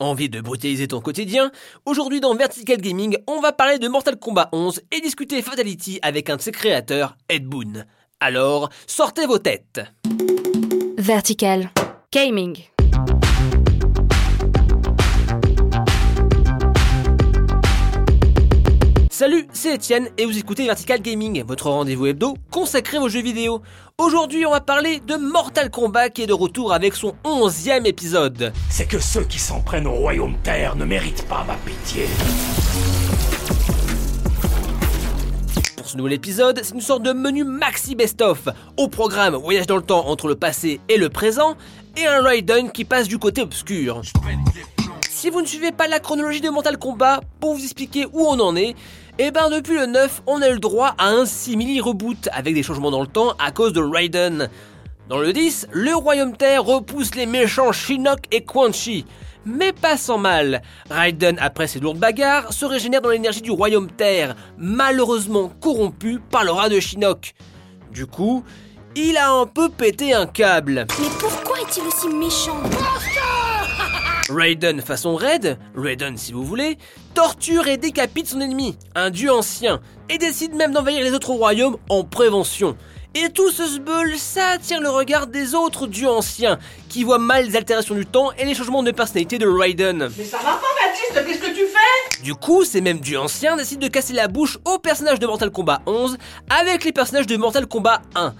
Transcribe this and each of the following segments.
Envie de brutaliser ton quotidien? Aujourd'hui dans Vertical Gaming, on va parler de Mortal Kombat 11 et discuter Fatality avec un de ses créateurs, Ed Boon. Alors, sortez vos têtes! Vertical Gaming Salut, c'est Etienne et vous écoutez Vertical Gaming, votre rendez-vous hebdo consacré aux jeux vidéo. Aujourd'hui, on va parler de Mortal Kombat qui est de retour avec son 11e épisode. C'est que ceux qui s'en prennent au royaume terre ne méritent pas ma pitié. Pour ce nouvel épisode, c'est une sorte de menu maxi best-of. Au programme, voyage dans le temps entre le passé et le présent, et un Raiden qui passe du côté obscur. Si vous ne suivez pas la chronologie de Mortal Kombat, pour vous expliquer où on en est, et ben depuis le 9, on a le droit à un simili reboot avec des changements dans le temps à cause de Raiden. Dans le 10, le Royaume Terre repousse les méchants Shinnok et Quan Chi. Mais pas sans mal. Raiden, après ses lourdes bagarres, se régénère dans l'énergie du Royaume Terre, malheureusement corrompu par le rat de Shinnok. Du coup, il a un peu pété un câble. Mais pourquoi est-il aussi méchant? Raiden façon Raid, Raiden si vous voulez, torture et décapite son ennemi, un dieu ancien, et décide même d'envahir les autres royaumes en prévention. Et tout ce sbeul, ça attire le regard des autres dieux anciens, qui voient mal les altérations du temps et les changements de personnalité de Raiden. Mais ça va pas, Baptiste Qu'est-ce que tu fais? Du coup, ces mêmes dieux anciens décident de casser la bouche aux personnages de Mortal Kombat 11 avec les personnages de Mortal Kombat 1.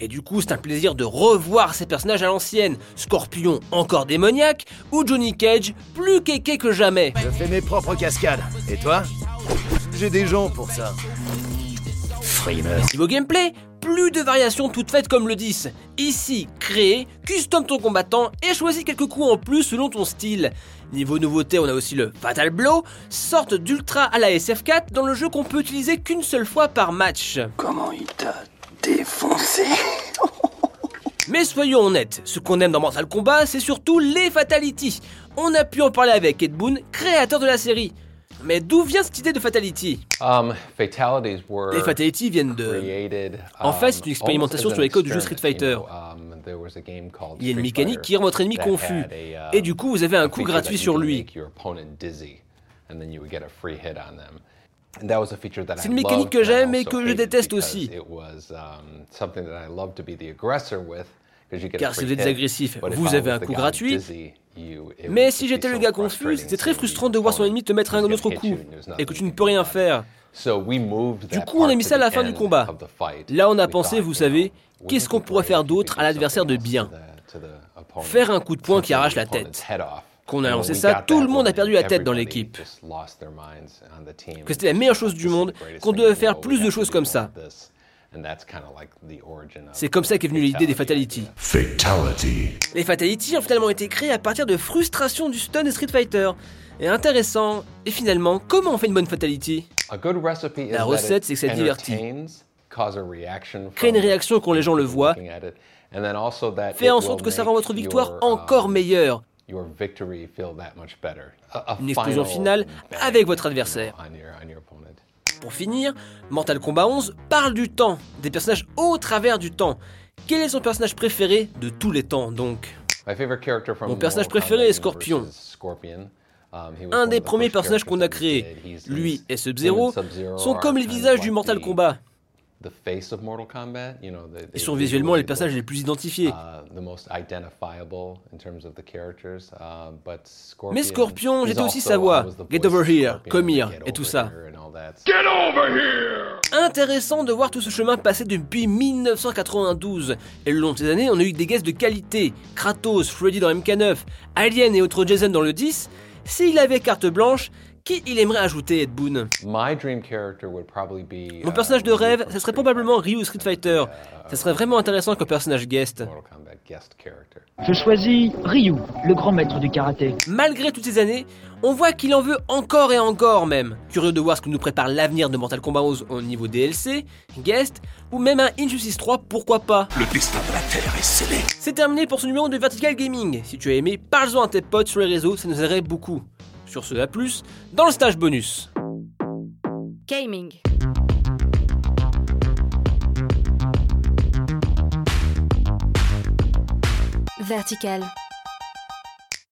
Et du coup, c'est un plaisir de revoir ces personnages à l'ancienne. Scorpion encore démoniaque, ou Johnny Cage plus kéké que jamais. Je fais mes propres cascades. Et toi? J'ai des gens pour ça. Frimeur. Niveau gameplay, plus de variations toutes faites comme le 10. Ici, créer, custom ton combattant et choisis quelques coups en plus selon ton style. Niveau nouveauté, on a aussi le Fatal Blow, sorte d'ultra à la SF4 dans le jeu qu'on peut utiliser qu'une seule fois par match. Comment il t'a défoncé Mais soyons honnêtes, ce qu'on aime dans Mortal Kombat, c'est surtout les Fatality. On a pu en parler avec Ed Boon, créateur de la série. Mais d'où vient cette idée de Fatality? Um, fatalities were Les Fatality viennent de... created, En fait, um, c'est une expérimentation sur les codes du jeu Street Fighter. um, there was a game called Il y a une mécanique qui rend votre ennemi confus. a, Et um, du coup, vous avez un coup gratuit sur lui. C'est une mécanique que j'aime et que je déteste aussi. Um, Car si vous êtes agressif, vous avez un coup gratuit. Mais si j'étais le gars confus, c'était très frustrant de voir son ennemi te mettre un autre coup et que tu ne peux rien faire. So we moved Du coup, on a mis ça à la the fin du combat. Là, on a pensé, vous you savez, qu'est-ce qu'on pourrait faire d'autre à l'adversaire de bien? Faire un coup de poing qui arrache la tête. Qu'on a And lancé when we ça, tout that le monde a perdu la tête dans l'équipe. Que c'était la meilleure chose du monde, qu'on devait faire plus de choses comme ça. C'est comme ça qu'est venue l'idée des Fatality. Fatality. Fatality. Les Fatality ont finalement été créés à partir de frustration du stun et Street Fighter. Et intéressant, et finalement, comment on fait une bonne Fatality? La that recette, c'est que ça divertit. Crée une réaction quand les gens le voient. Fait it en sorte que ça rend votre victoire your, encore um, meilleure. Your victory feel that much better. A- a Une explosion final finale avec votre adversaire. Pour finir, Mortal Kombat 11 parle du temps, des personnages au travers du temps. Quel est son personnage préféré de tous les temps donc My favorite character from Mon personnage préféré est Scorpion. Um, Un one des of the premiers personnages qu'on a créés, lui et Sub-Zero, sont comme les visages du Mortal Kombat. Ils sont visuellement les personnages les plus identifiés. uh, the most identifiable in terms of the characters, uh, Mais Scorpion, j'étais aussi sa voix. Get over here, come here, get et tout over ça. here and all that. Intéressant de voir tout ce chemin passer depuis 1992. Et le long de ces années, on a eu des guests de qualité. Kratos, Freddy dans MK9, Alien et autres Jason dans le 10. S'il avait carte blanche, qui il aimerait ajouter Ed Boon? My dream character would probably be, Mon uh, personnage de Ryu rêve, ce serait probablement. Ryu Street Fighter. Ça serait vraiment intéressant comme personnage guest. Je choisis Ryu, le grand maître du karaté. Malgré toutes ces années, on voit qu'il en veut encore et encore même. Curieux de voir ce que nous prépare l'avenir de Mortal Kombat 11 au niveau DLC, guest, ou même un Injustice 3, pourquoi pas. Le destin de la Terre est scellé. C'est terminé pour ce numéro de Vertical Gaming. Si tu as aimé, parle-en à tes potes sur les réseaux, ça nous aiderait beaucoup. Sur ce, à plus, dans le stage bonus. Gaming. Vertical